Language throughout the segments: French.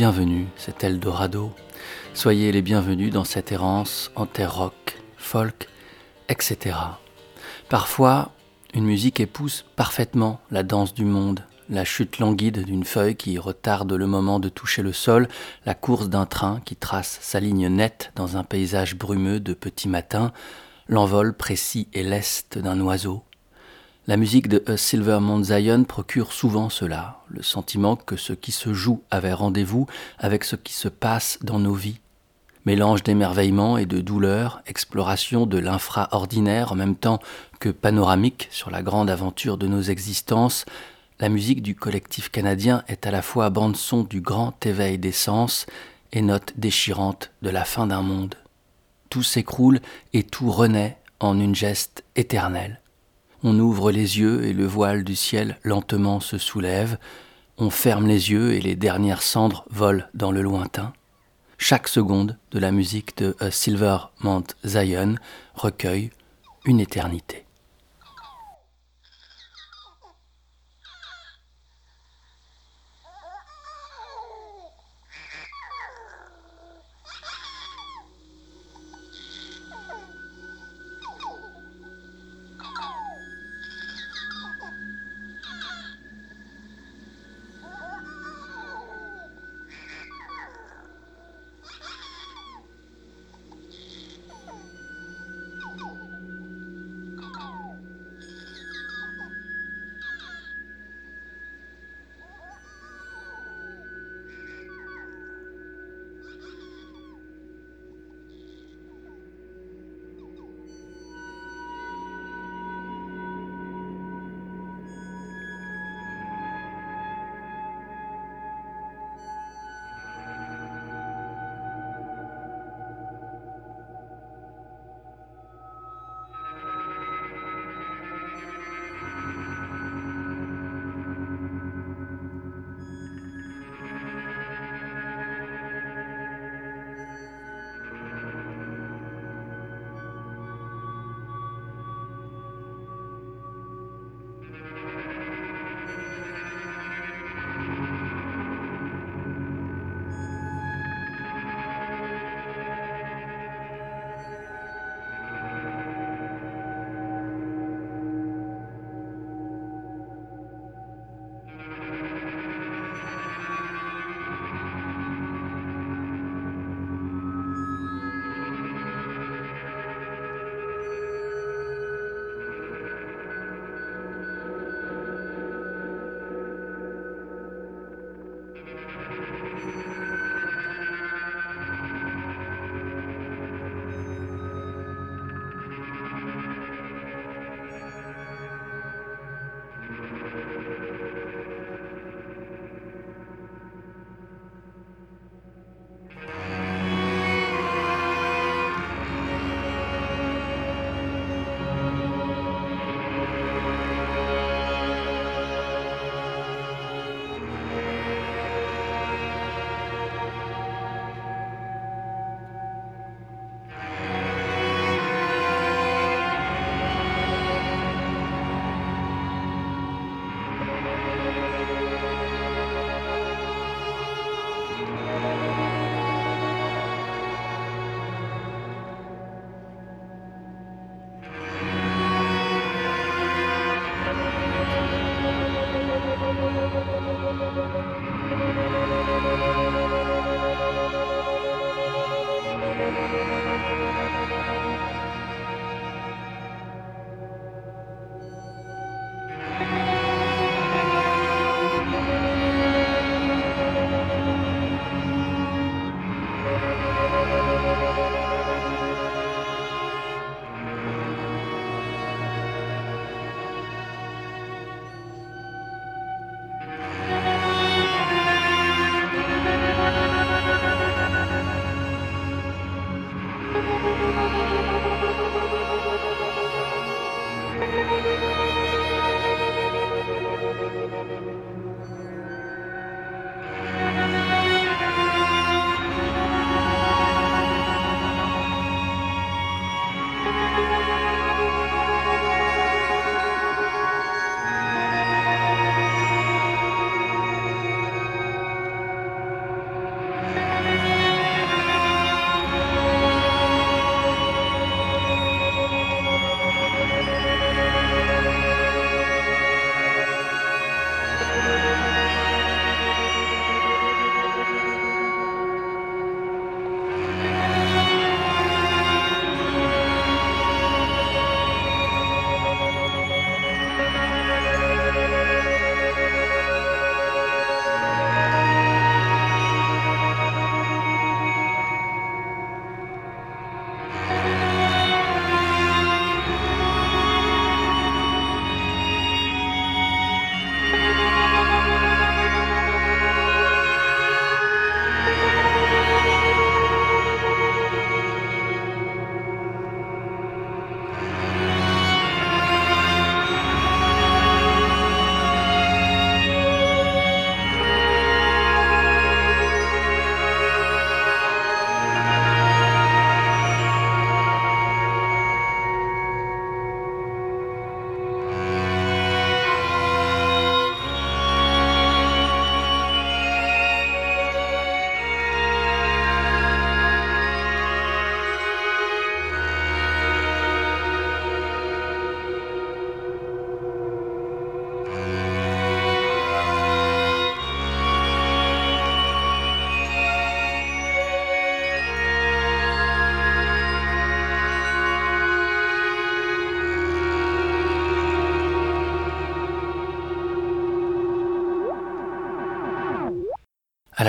Bienvenus, c'est Eldorado. Soyez les bienvenus dans cette errance en terre rock, folk, etc. Parfois, une musique épouse parfaitement la danse du monde, la chute languide d'une feuille qui retarde le moment de toucher le sol, la course d'un train qui trace sa ligne nette dans un paysage brumeux de petit matin, l'envol précis et leste d'un oiseau. La musique de A Silver Mount Zion procure souvent cela, le sentiment que ce qui se joue avait rendez-vous avec ce qui se passe dans nos vies. Mélange d'émerveillement et de douleur, exploration de l'infraordinaire en même temps que panoramique sur la grande aventure de nos existences, la musique du collectif canadien est à la fois bande-son du grand éveil des sens et note déchirante de la fin d'un monde. Tout s'écroule et tout renaît en une geste éternelle. On ouvre les yeux et le voile du ciel lentement se soulève, on ferme les yeux et les dernières cendres volent dans le lointain. Chaque seconde de la musique de Silver Mount Zion recueille une éternité.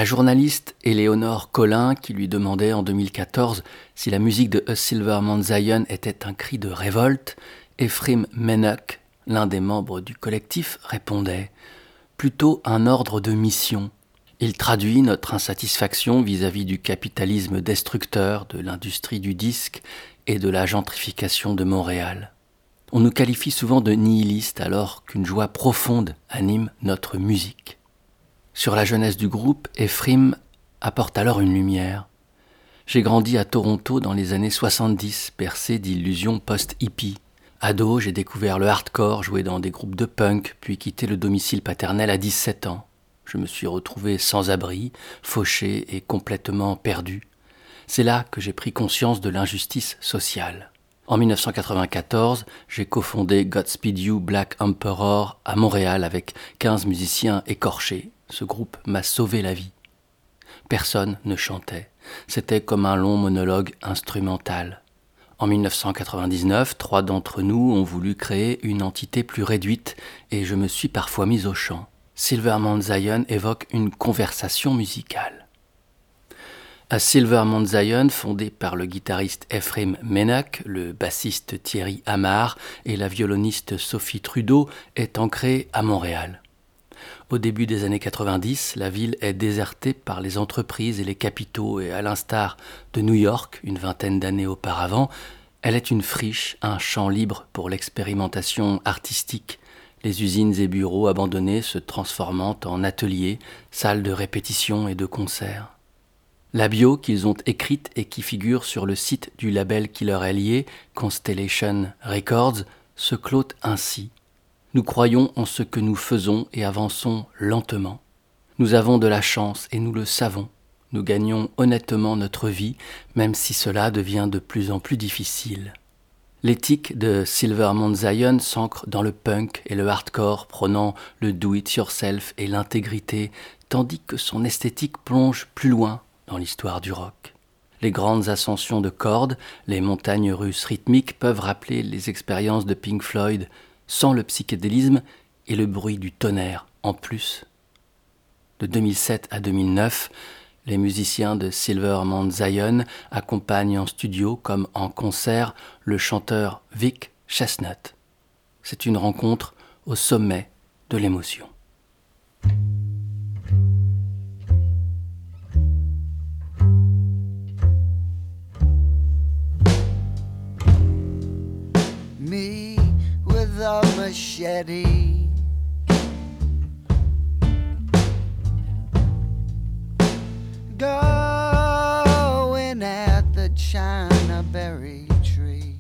La journaliste Éléonore Collin qui lui demandait en 2014 si la musique de A Silver Mount Zion était un cri de révolte, Ephraim Menach, l'un des membres du collectif, répondait plutôt un ordre de mission. Il traduit notre insatisfaction vis-à-vis du capitalisme destructeur de l'industrie du disque et de la gentrification de Montréal. On nous qualifie souvent de nihilistes alors qu'une joie profonde anime notre musique. Sur la jeunesse du groupe, Ephraim apporte alors une lumière. J'ai grandi à Toronto dans les années 70, percé d'illusions post-hippie. Ado, j'ai découvert le hardcore, joué dans des groupes de punk, puis quitté le domicile paternel à 17 ans. Je me suis retrouvé sans abri, fauché et complètement perdu. C'est là que j'ai pris conscience de l'injustice sociale. En 1994, j'ai cofondé Godspeed You Black Emperor à Montréal avec 15 musiciens écorchés, ce groupe m'a sauvé la vie. Personne ne chantait. C'était comme un long monologue instrumental. En 1999, trois d'entre nous ont voulu créer une entité plus réduite et je me suis parfois mis au chant. Silvermount Zion évoque une conversation musicale. À Silvermount Zion, fondé par le guitariste Ephraim Menak, le bassiste Thierry Amar et la violoniste Sophie Trudeau, est ancré à Montréal. Au début des années 90, la ville est désertée par les entreprises et les capitaux et à l'instar de New York une vingtaine d'années auparavant, elle est une friche, un champ libre pour l'expérimentation artistique, les usines et bureaux abandonnés se transformant en ateliers, salles de répétition et de concerts. La bio qu'ils ont écrite et qui figure sur le site du label qui leur est lié, Constellation Records, se clôt ainsi. Nous croyons en ce que nous faisons et avançons lentement. Nous avons de la chance et nous le savons. Nous gagnons honnêtement notre vie, même si cela devient de plus en plus difficile. L'éthique de Silvermount Zion s'ancre dans le punk et le hardcore, prônant le do-it-yourself et l'intégrité, tandis que son esthétique plonge plus loin dans l'histoire du rock. Les grandes ascensions de cordes, les montagnes russes rythmiques peuvent rappeler les expériences de Pink Floyd, sans le psychédélisme et le bruit du tonnerre en plus. De 2007 à 2009, les musiciens de Silver Mount Zion accompagnent en studio comme en concert le chanteur Vic Chestnut. C'est une rencontre au sommet de l'émotion. A machete. Going at the China berry tree.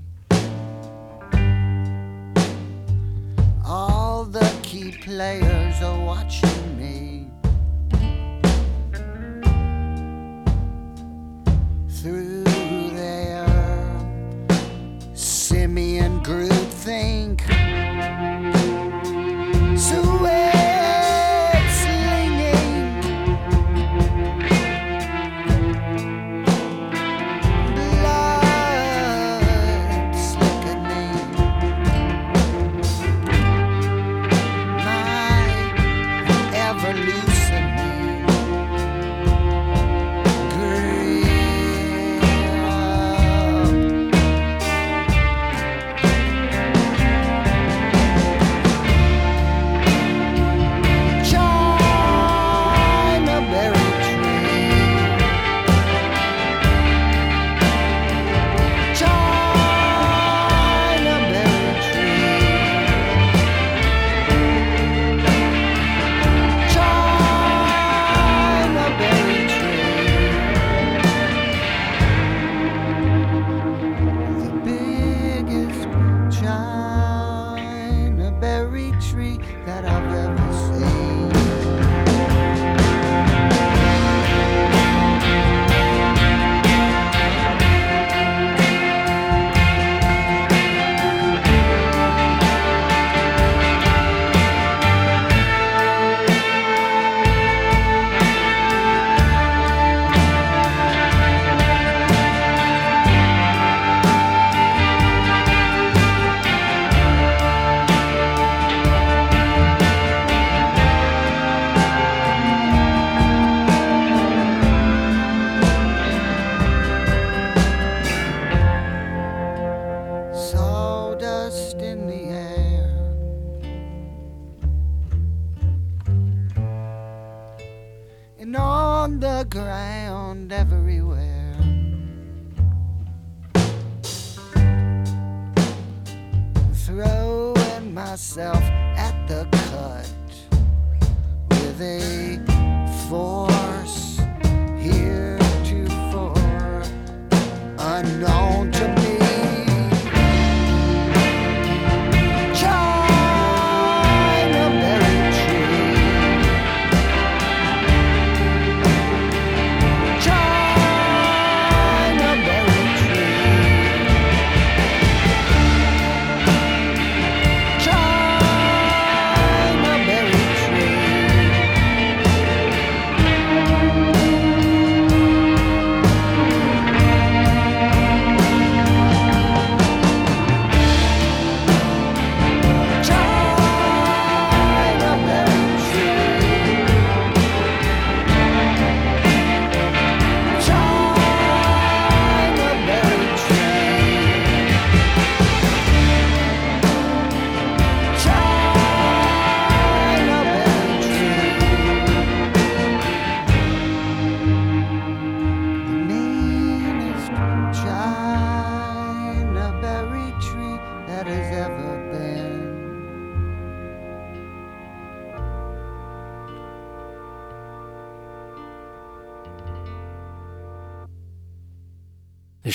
All the key players are watching me. Through their simian group think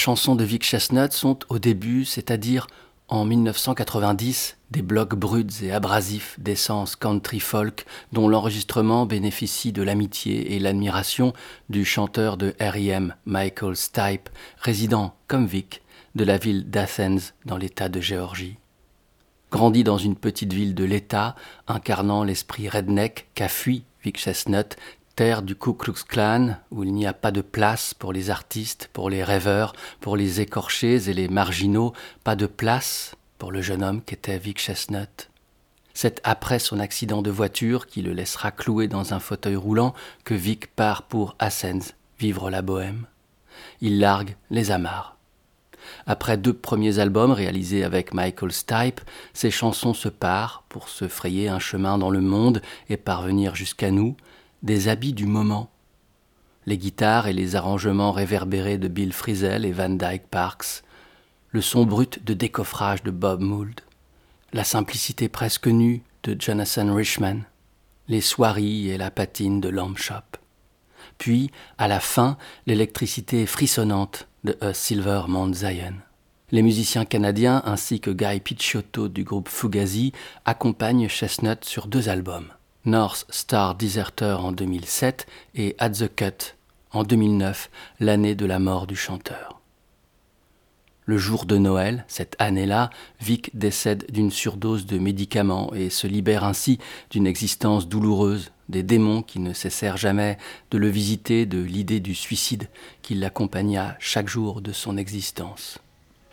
chansons de Vic Chestnut sont au début, c'est-à-dire en 1990, des blocs bruts et abrasifs d'essence country folk dont l'enregistrement bénéficie de l'amitié et l'admiration du chanteur de R.E.M. Michael Stipe, résident, comme Vic, de la ville d'Athens dans l'État de Géorgie. Grandi dans une petite ville de l'État, incarnant l'esprit redneck qu'a fui Vic Chestnut, du Ku Klux Klan, où il n'y a pas de place pour les artistes, pour les rêveurs, pour les écorchés et les marginaux, pas de place pour le jeune homme qu'était Vic Chestnut. C'est après son accident de voiture qui le laissera cloué dans un fauteuil roulant que Vic part pour Athens, vivre la bohème. Il largue les amarres. Après deux premiers albums réalisés avec Michael Stipe, ses chansons se parent pour se frayer un chemin dans le monde et parvenir jusqu'à nous, des habits du moment. Les guitares et les arrangements réverbérés de Bill Frisell et Van Dyke Parks, le son brut de décoffrage de Bob Mould, la simplicité presque nue de Jonathan Richman, les soieries et la patine de Lamb Shop. Puis, à la fin, l'électricité frissonnante de A Silver Mount Zion. Les musiciens canadiens ainsi que Guy Picciotto du groupe Fugazi accompagnent Chestnut sur deux albums. North Star Deserter en 2007 et At the Cut en 2009, l'année de la mort du chanteur. Le jour de Noël, cette année-là, Vic décède d'une surdose de médicaments et se libère ainsi d'une existence douloureuse, des démons qui ne cessèrent jamais de le visiter, de l'idée du suicide qui l'accompagna chaque jour de son existence.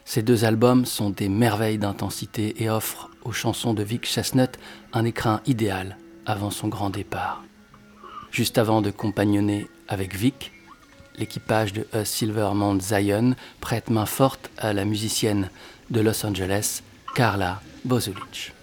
Ces deux albums sont des merveilles d'intensité et offrent aux chansons de Vic Chestnut un écrin idéal avant son grand départ. Juste avant de compagnonner avec Vic, l'équipage de A Silver Mount Zion prête main forte à la musicienne de Los Angeles, Carla Bozulich.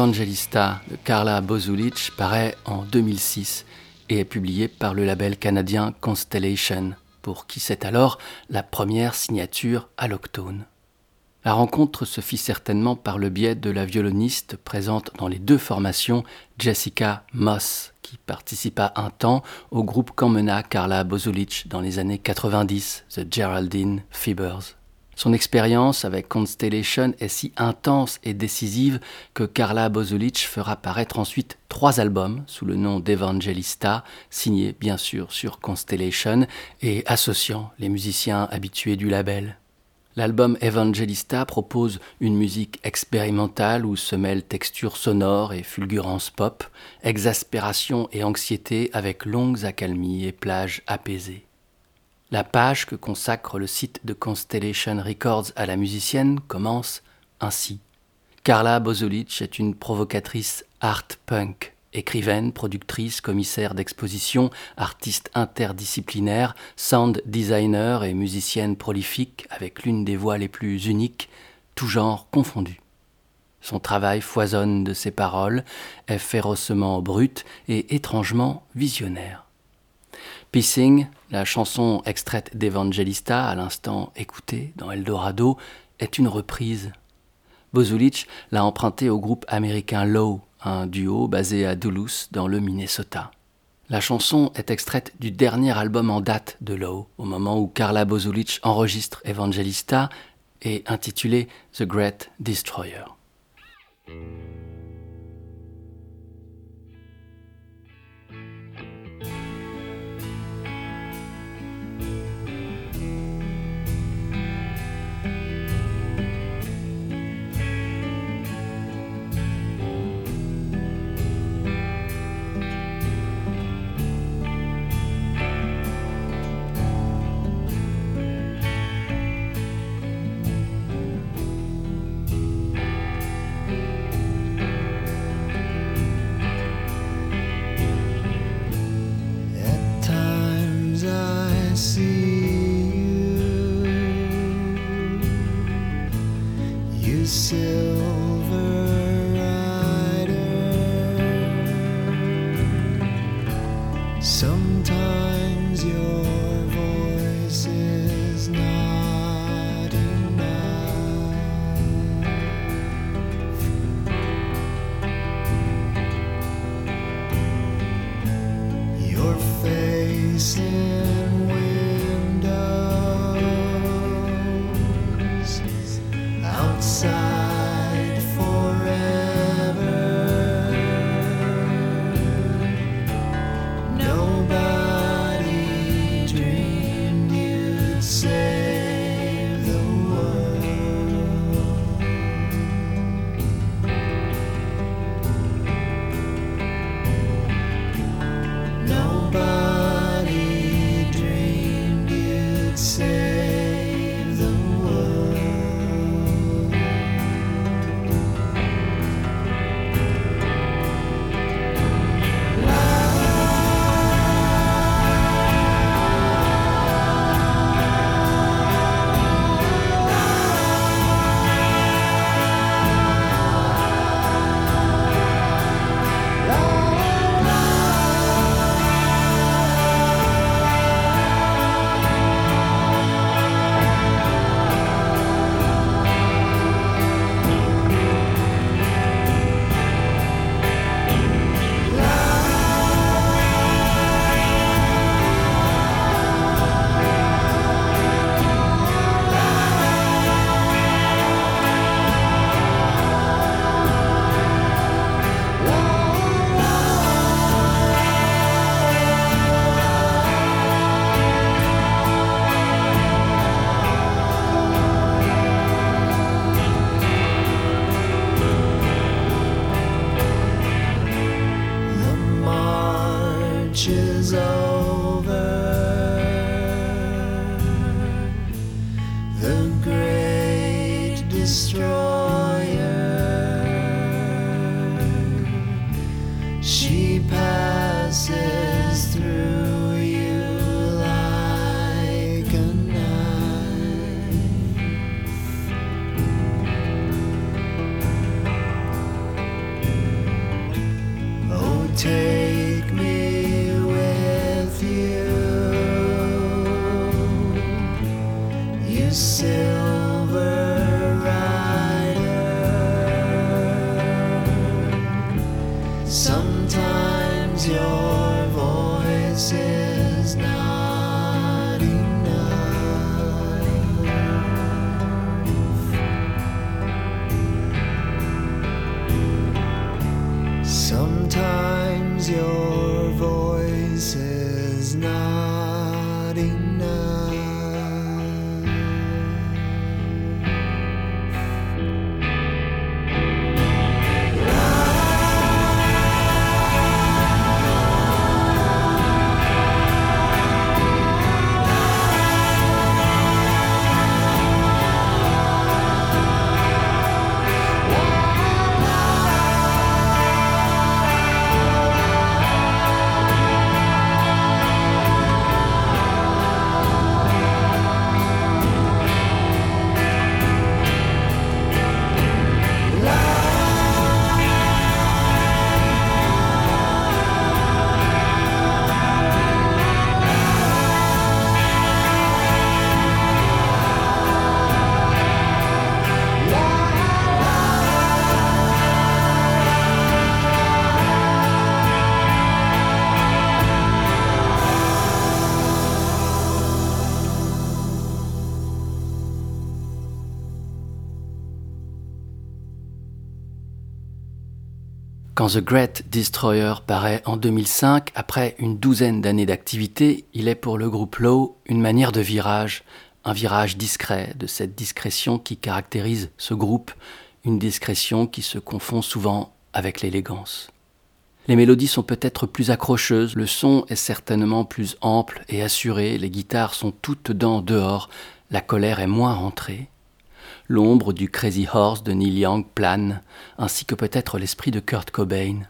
Evangelista de Carla Bozulich paraît en 2006 et est publié par le label canadien Constellation, pour qui c'est alors la première signature à l'octone. La rencontre se fit certainement par le biais de la violoniste présente dans les deux formations, Jessica Moss, qui participa un temps au groupe qu'emmena Carla Bozulich dans les années 90, The Geraldine Fibers. Son expérience avec Constellation est si intense et décisive que Carla Bozulich fera paraître ensuite trois albums sous le nom d'Evangelista, signés bien sûr sur Constellation et associant les musiciens habitués du label. L'album Evangelista propose une musique expérimentale où se mêlent textures sonores et fulgurances pop, exaspération et anxiété avec longues accalmies et plages apaisées. La page que consacre le site de Constellation Records à la musicienne commence ainsi. Carla Bozulich est une provocatrice art punk Écrivaine, productrice, commissaire d'exposition, artiste interdisciplinaire, sound designer et musicienne prolifique avec l'une des voix les plus uniques, tout genre confondu. Son travail foisonne de ses paroles, est férocement brut et étrangement visionnaire. Pissing, la chanson extraite d'Evangelista à l'instant écoutée dans Eldorado, est une reprise. Bozulich l'a empruntée au groupe américain Low un duo basé à Duluth dans le Minnesota. La chanson est extraite du dernier album en date de Lowe, au moment où Carla Bozulich enregistre Evangelista et intitulée The Great Destroyer. silver rider. Sometimes you're The Great Destroyer paraît en 2005, après une douzaine d'années d'activité, il est pour le groupe Low une manière de virage, un virage discret, de cette discrétion qui caractérise ce groupe, une discrétion qui se confond souvent avec l'élégance. Les mélodies sont peut-être plus accrocheuses, le son est certainement plus ample et assuré, les guitares sont toutes dents dehors, la colère est moins rentrée. L'ombre du Crazy Horse de Neil Young plane, ainsi que peut-être l'esprit de Kurt Cobain.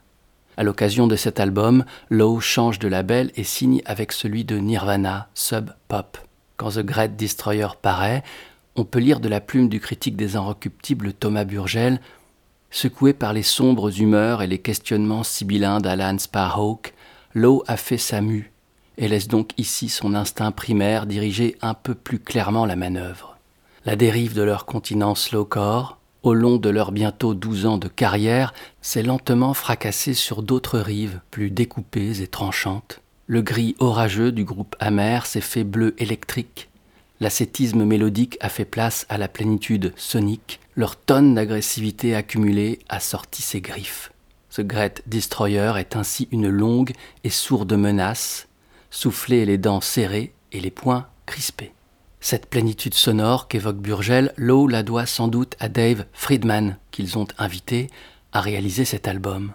À l'occasion de cet album, Lowe change de label et signe avec celui de Nirvana, Sub Pop. Quand The Great Destroyer paraît, on peut lire de la plume du critique des Inrecuptibles Thomas Burgel Secoué par les sombres humeurs et les questionnements sibyllins d'Alan Sparhawk, Lowe a fait sa mue et laisse donc ici son instinct primaire diriger un peu plus clairement la manœuvre. La dérive de leur continent slowcore, au long de leurs bientôt douze ans de carrière, s'est lentement fracassée sur d'autres rives, plus découpées et tranchantes. Le gris orageux du groupe amer s'est fait bleu électrique. L'ascétisme mélodique a fait place à la plénitude sonique. Leur tonne d'agressivité accumulée a sorti ses griffes. Ce Great Destroyer est ainsi une longue et sourde menace, soufflée les dents serrées et les poings crispés. Cette plénitude sonore qu'évoque Burgel, Lowe la doit sans doute à Dave Friedman, qu'ils ont invité à réaliser cet album.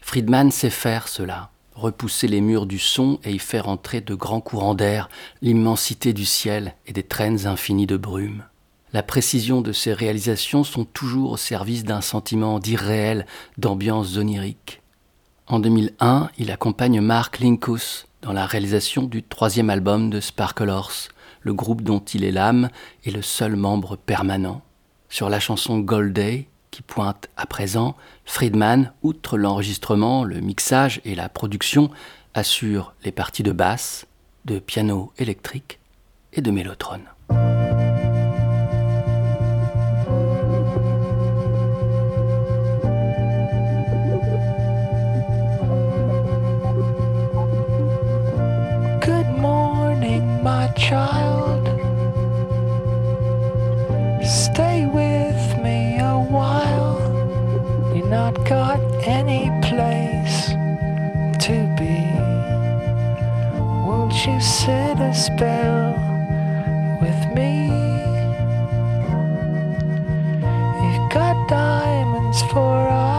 Friedman sait faire cela, repousser les murs du son et y faire entrer de grands courants d'air, l'immensité du ciel et des traînes infinies de brume. La précision de ses réalisations sont toujours au service d'un sentiment d'irréel, d'ambiance onirique. En 2001, il accompagne Mark Linkus dans la réalisation du troisième album de Sparkle Horse, le groupe dont il est l'âme et le seul membre permanent. Sur la chanson Gold Day, qui pointe à présent, Friedman, outre l'enregistrement, le mixage et la production, assure les parties de basse, de piano électrique et de mélotron. Child. Stay with me a while. You're not got any place to be. Won't you sit a spell with me? You've got diamonds for eyes.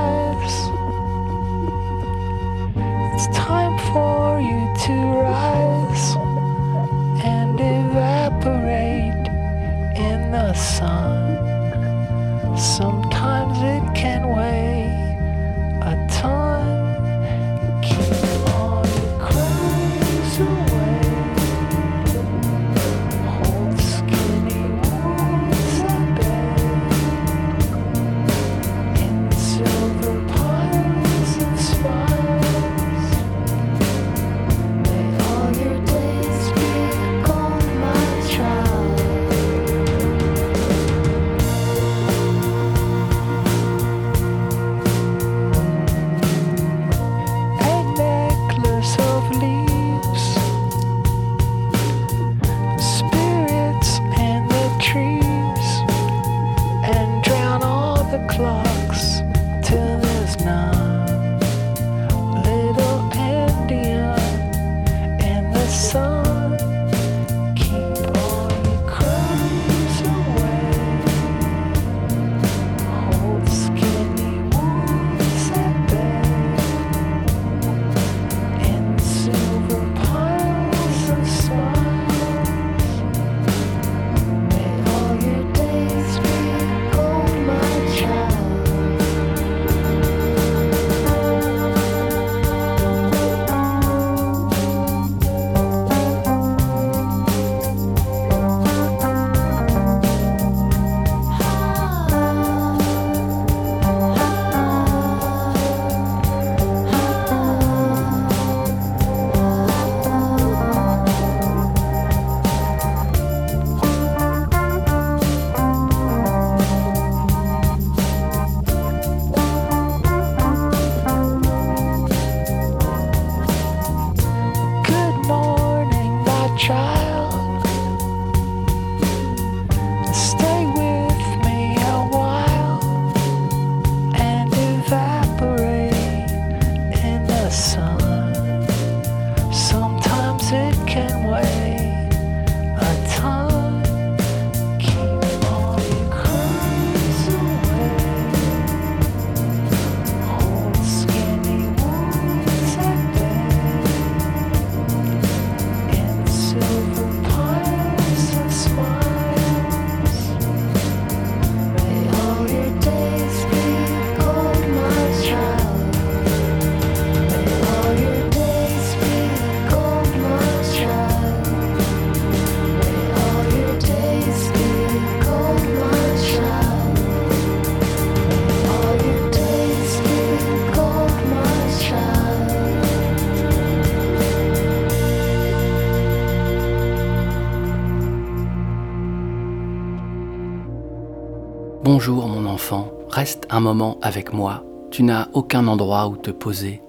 Moment avec moi. Tu n'as aucun endroit où te poser.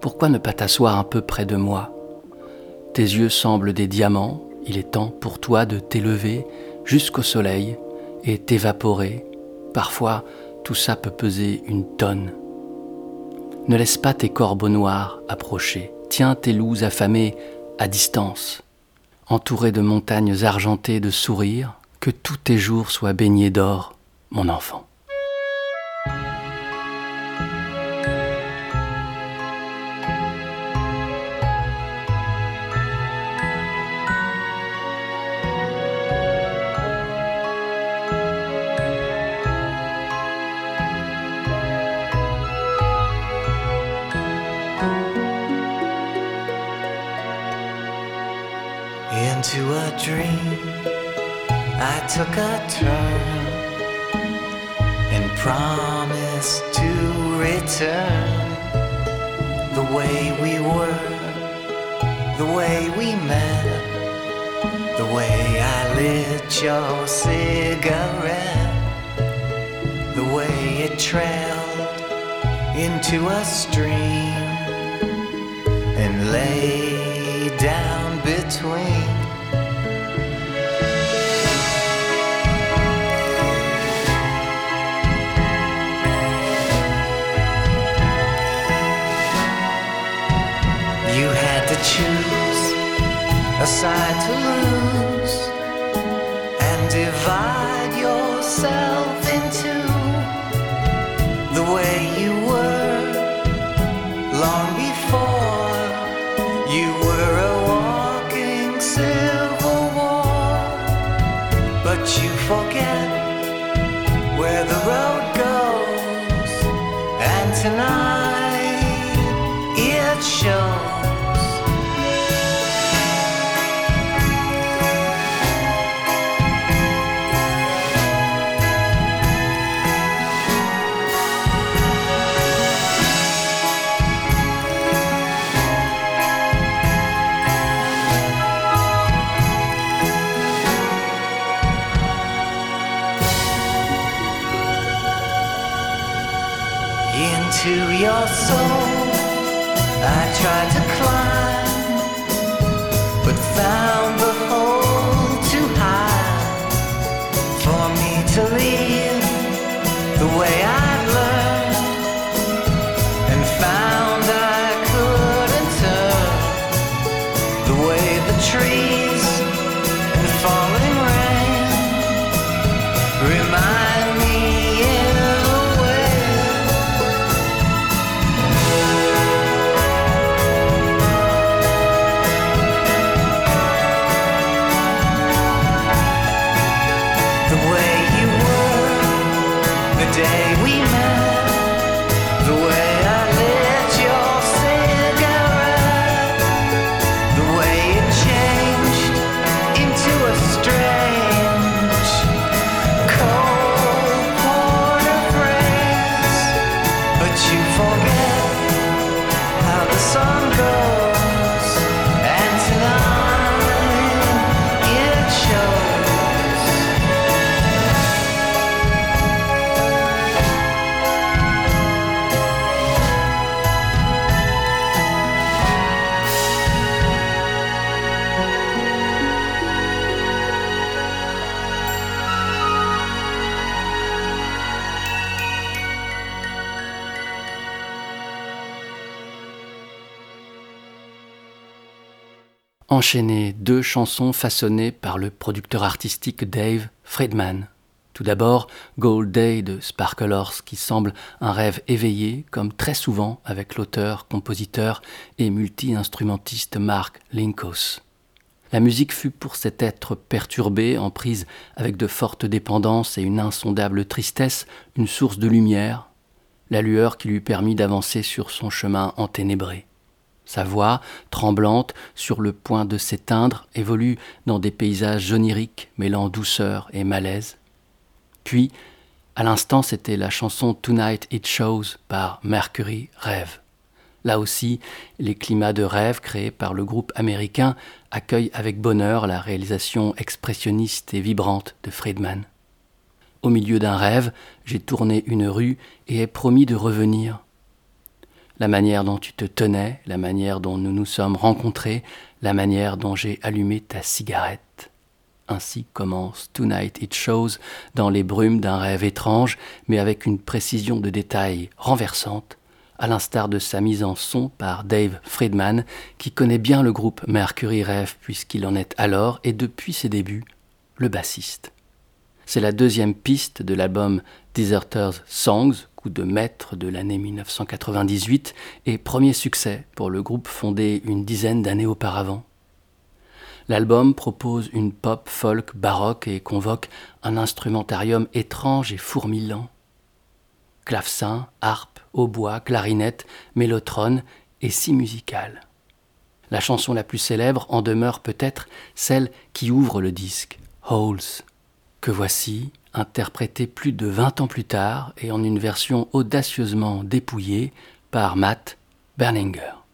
Pourquoi ne pas t'asseoir un peu près de moi? Tes yeux semblent des diamants, il est temps pour toi de t'élever jusqu'au soleil et t'évaporer. Parfois, tout ça peut peser une tonne. Ne laisse pas tes corbeaux noirs approcher. Tiens tes loups affamés à distance. Entouré de montagnes argentées de sourires, que tous tes jours soient baignés d'or, mon enfant. Took a turn and promised to return the way we were, the way we met, the way I lit your cigarette, the way it trailed into a stream and lay down between. A side to lose and divide yourself into the way you were long before you were a walking civil war. But you forget where the road goes, and tonight it shows. Enchaîner deux chansons façonnées par le producteur artistique Dave Friedman. Tout d'abord, Gold Day de Sparkle qui semble un rêve éveillé, comme très souvent avec l'auteur, compositeur et multi-instrumentiste Mark Linkous. La musique fut pour cet être perturbé, en prise avec de fortes dépendances et une insondable tristesse, une source de lumière, la lueur qui lui permit d'avancer sur son chemin enténébré. Sa voix, tremblante, sur le point de s'éteindre, évolue dans des paysages oniriques mêlant douceur et malaise. Puis, à l'instant, c'était la chanson Tonight It Shows par Mercury Rêve. Là aussi, les climats de rêve créés par le groupe américain accueillent avec bonheur la réalisation expressionniste et vibrante de Friedman. Au milieu d'un rêve, j'ai tourné une rue et ai promis de revenir. La manière dont tu te tenais, la manière dont nous nous sommes rencontrés, la manière dont j'ai allumé ta cigarette. Ainsi commence Tonight It Shows dans les brumes d'un rêve étrange, mais avec une précision de détail renversante, à l'instar de sa mise en son par Dave Friedman, qui connaît bien le groupe Mercury Rêve puisqu'il en est alors et depuis ses débuts le bassiste. C'est la deuxième piste de l'album Deserters Songs, de maître de l'année 1998 et premier succès pour le groupe fondé une dizaine d'années auparavant. L'album propose une pop folk baroque et convoque un instrumentarium étrange et fourmillant. Clavecin, harpe, hautbois, clarinette, mélotron et si musical. La chanson la plus célèbre en demeure peut-être celle qui ouvre le disque, Holes, que voici? Interprétée plus de 20 ans plus tard et en une version audacieusement dépouillée par Matt Berninger.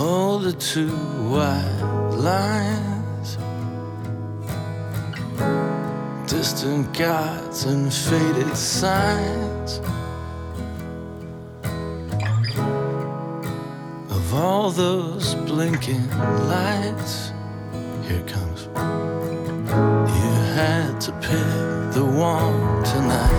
All the two white lines, distant gods and faded signs of all those blinking lights. Here comes. You had to pick the one tonight.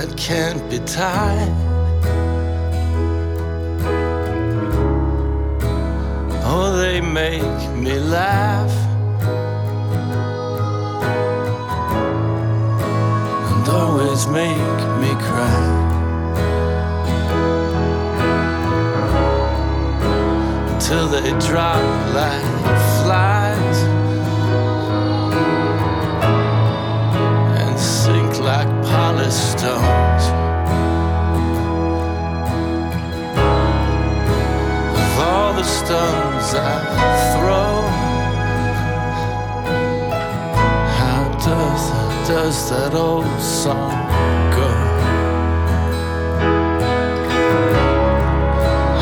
That can't be tied. Oh, they make me laugh. And always make me cry. till they drop like sink like polished stones. the stones I throw. How does that old song go?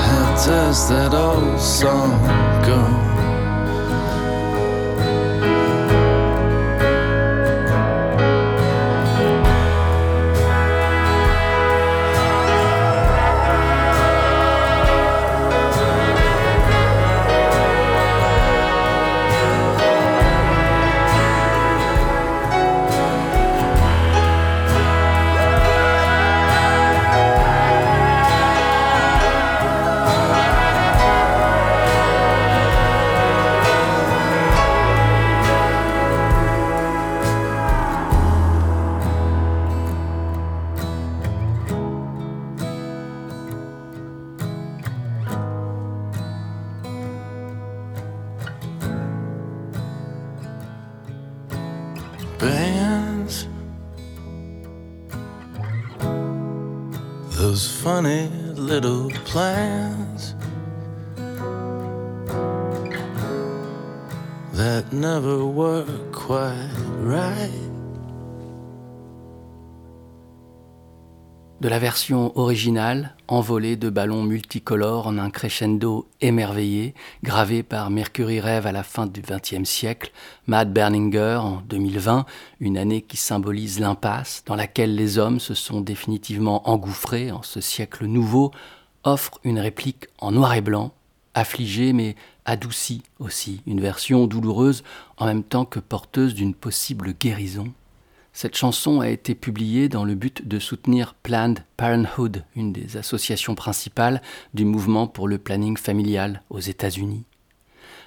How does that old song go? Little plans that never work quite right. De la version originale, envolée de ballons multicolores en un crescendo émerveillé, gravé par Mercury Rêve à la fin du XXe siècle, Matt Berninger en 2020, une année qui symbolise l'impasse dans laquelle les hommes se sont définitivement engouffrés en ce siècle nouveau, offre une réplique en noir et blanc, affligée mais adoucie aussi, une version douloureuse en même temps que porteuse d'une possible guérison. Cette chanson a été publiée dans le but de soutenir Planned Parenthood, une des associations principales du mouvement pour le planning familial aux États-Unis.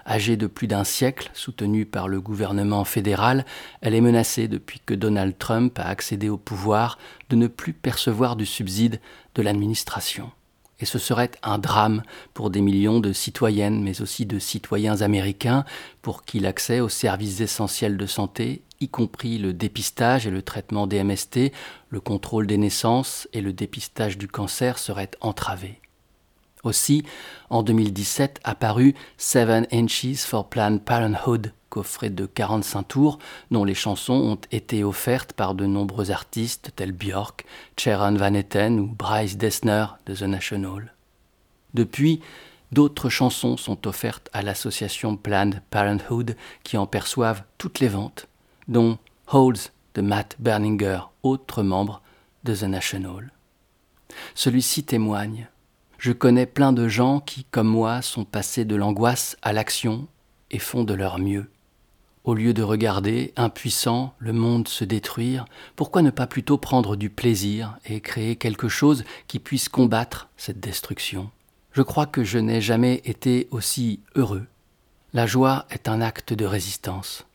Âgée de plus d'un siècle, soutenue par le gouvernement fédéral, elle est menacée depuis que Donald Trump a accédé au pouvoir de ne plus percevoir du subside de l'administration. Et ce serait un drame pour des millions de citoyennes, mais aussi de citoyens américains, pour qui l'accès aux services essentiels de santé y compris le dépistage et le traitement des MST, le contrôle des naissances et le dépistage du cancer seraient entravés. Aussi, en 2017 apparu Seven Inches for Planned Parenthood, coffret de 45 tours, dont les chansons ont été offertes par de nombreux artistes tels Björk, Sharon Van Etten ou Bryce Dessner de The National. Depuis, d'autres chansons sont offertes à l'association Planned Parenthood qui en perçoivent toutes les ventes dont Holds de Matt Berninger, autre membre de The National. Celui-ci témoigne Je connais plein de gens qui, comme moi, sont passés de l'angoisse à l'action et font de leur mieux. Au lieu de regarder, impuissant, le monde se détruire, pourquoi ne pas plutôt prendre du plaisir et créer quelque chose qui puisse combattre cette destruction? Je crois que je n'ai jamais été aussi heureux. La joie est un acte de résistance.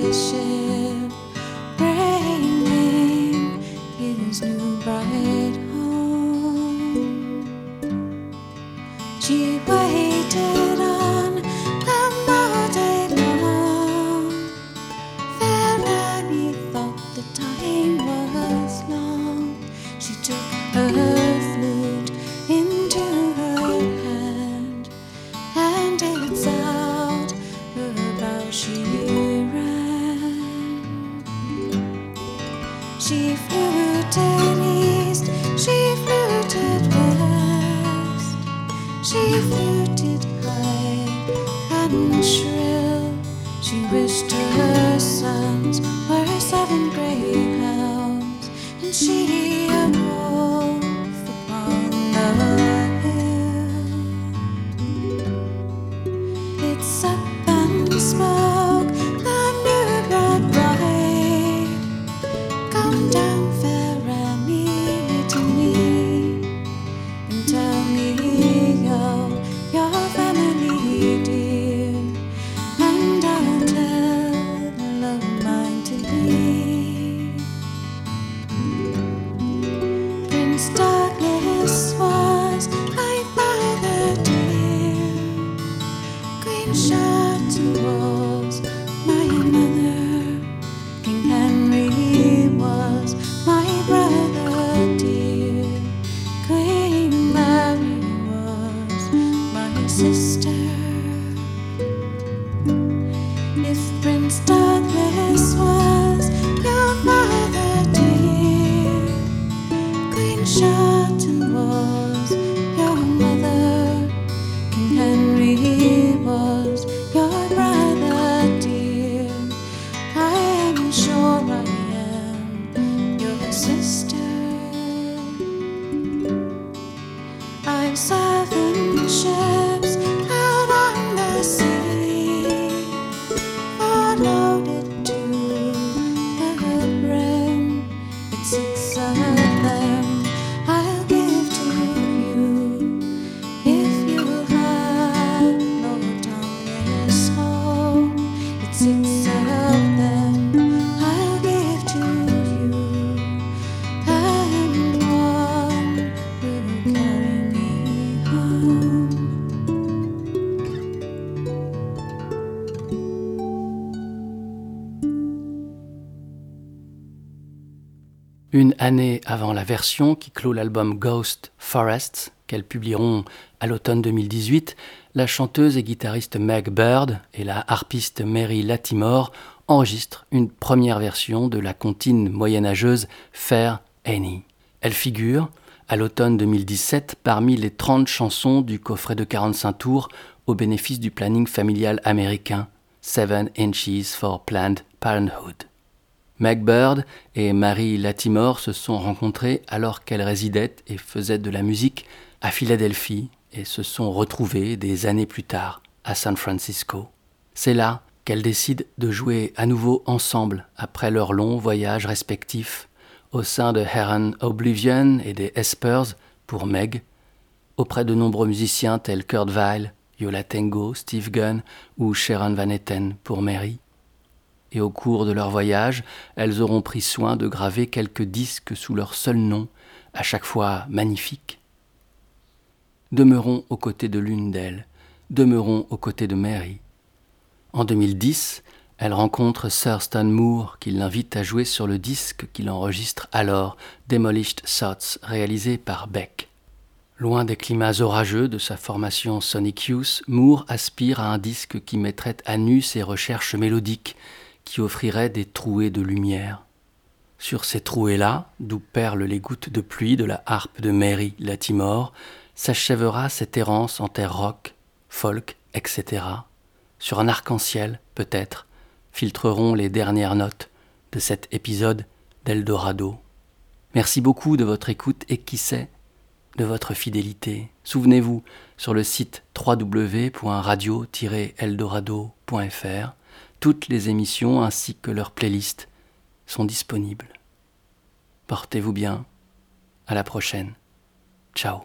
patient. Avant la version qui clôt l'album Ghost Forests, qu'elles publieront à l'automne 2018, la chanteuse et guitariste Meg Bird et la harpiste Mary Latimore enregistrent une première version de la comptine moyenâgeuse Fair Annie. Elle figure, à l'automne 2017, parmi les 30 chansons du coffret de 45 tours au bénéfice du planning familial américain Seven Inches for Planned Parenthood. Meg Bird et Mary Latimore se sont rencontrées alors qu'elles résidaient et faisaient de la musique à Philadelphie et se sont retrouvées des années plus tard à San Francisco. C'est là qu'elles décident de jouer à nouveau ensemble après leur long voyage respectif au sein de Heron Oblivion et des Espers pour Meg, auprès de nombreux musiciens tels Kurt Weill, Yola Tengo, Steve Gunn ou Sharon Van Etten pour Mary et au cours de leur voyage, elles auront pris soin de graver quelques disques sous leur seul nom, à chaque fois magnifiques. Demeurons aux côtés de l'une d'elles, demeurons aux côtés de Mary. En 2010, elle rencontre Thurston Moore qui l'invite à jouer sur le disque qu'il enregistre alors, Demolished Thoughts, réalisé par Beck. Loin des climats orageux de sa formation Sonic Youth, Moore aspire à un disque qui mettrait à nu ses recherches mélodiques, qui offrirait des trouées de lumière. Sur ces trouées-là, d'où perlent les gouttes de pluie de la harpe de Mary Latimore, s'achèvera cette errance en terre rock, folk, etc. Sur un arc-en-ciel, peut-être, filtreront les dernières notes de cet épisode d'Eldorado. Merci beaucoup de votre écoute et qui sait, de votre fidélité. Souvenez-vous, sur le site www.radio-eldorado.fr, toutes les émissions ainsi que leurs playlists sont disponibles. Portez-vous bien. À la prochaine. Ciao.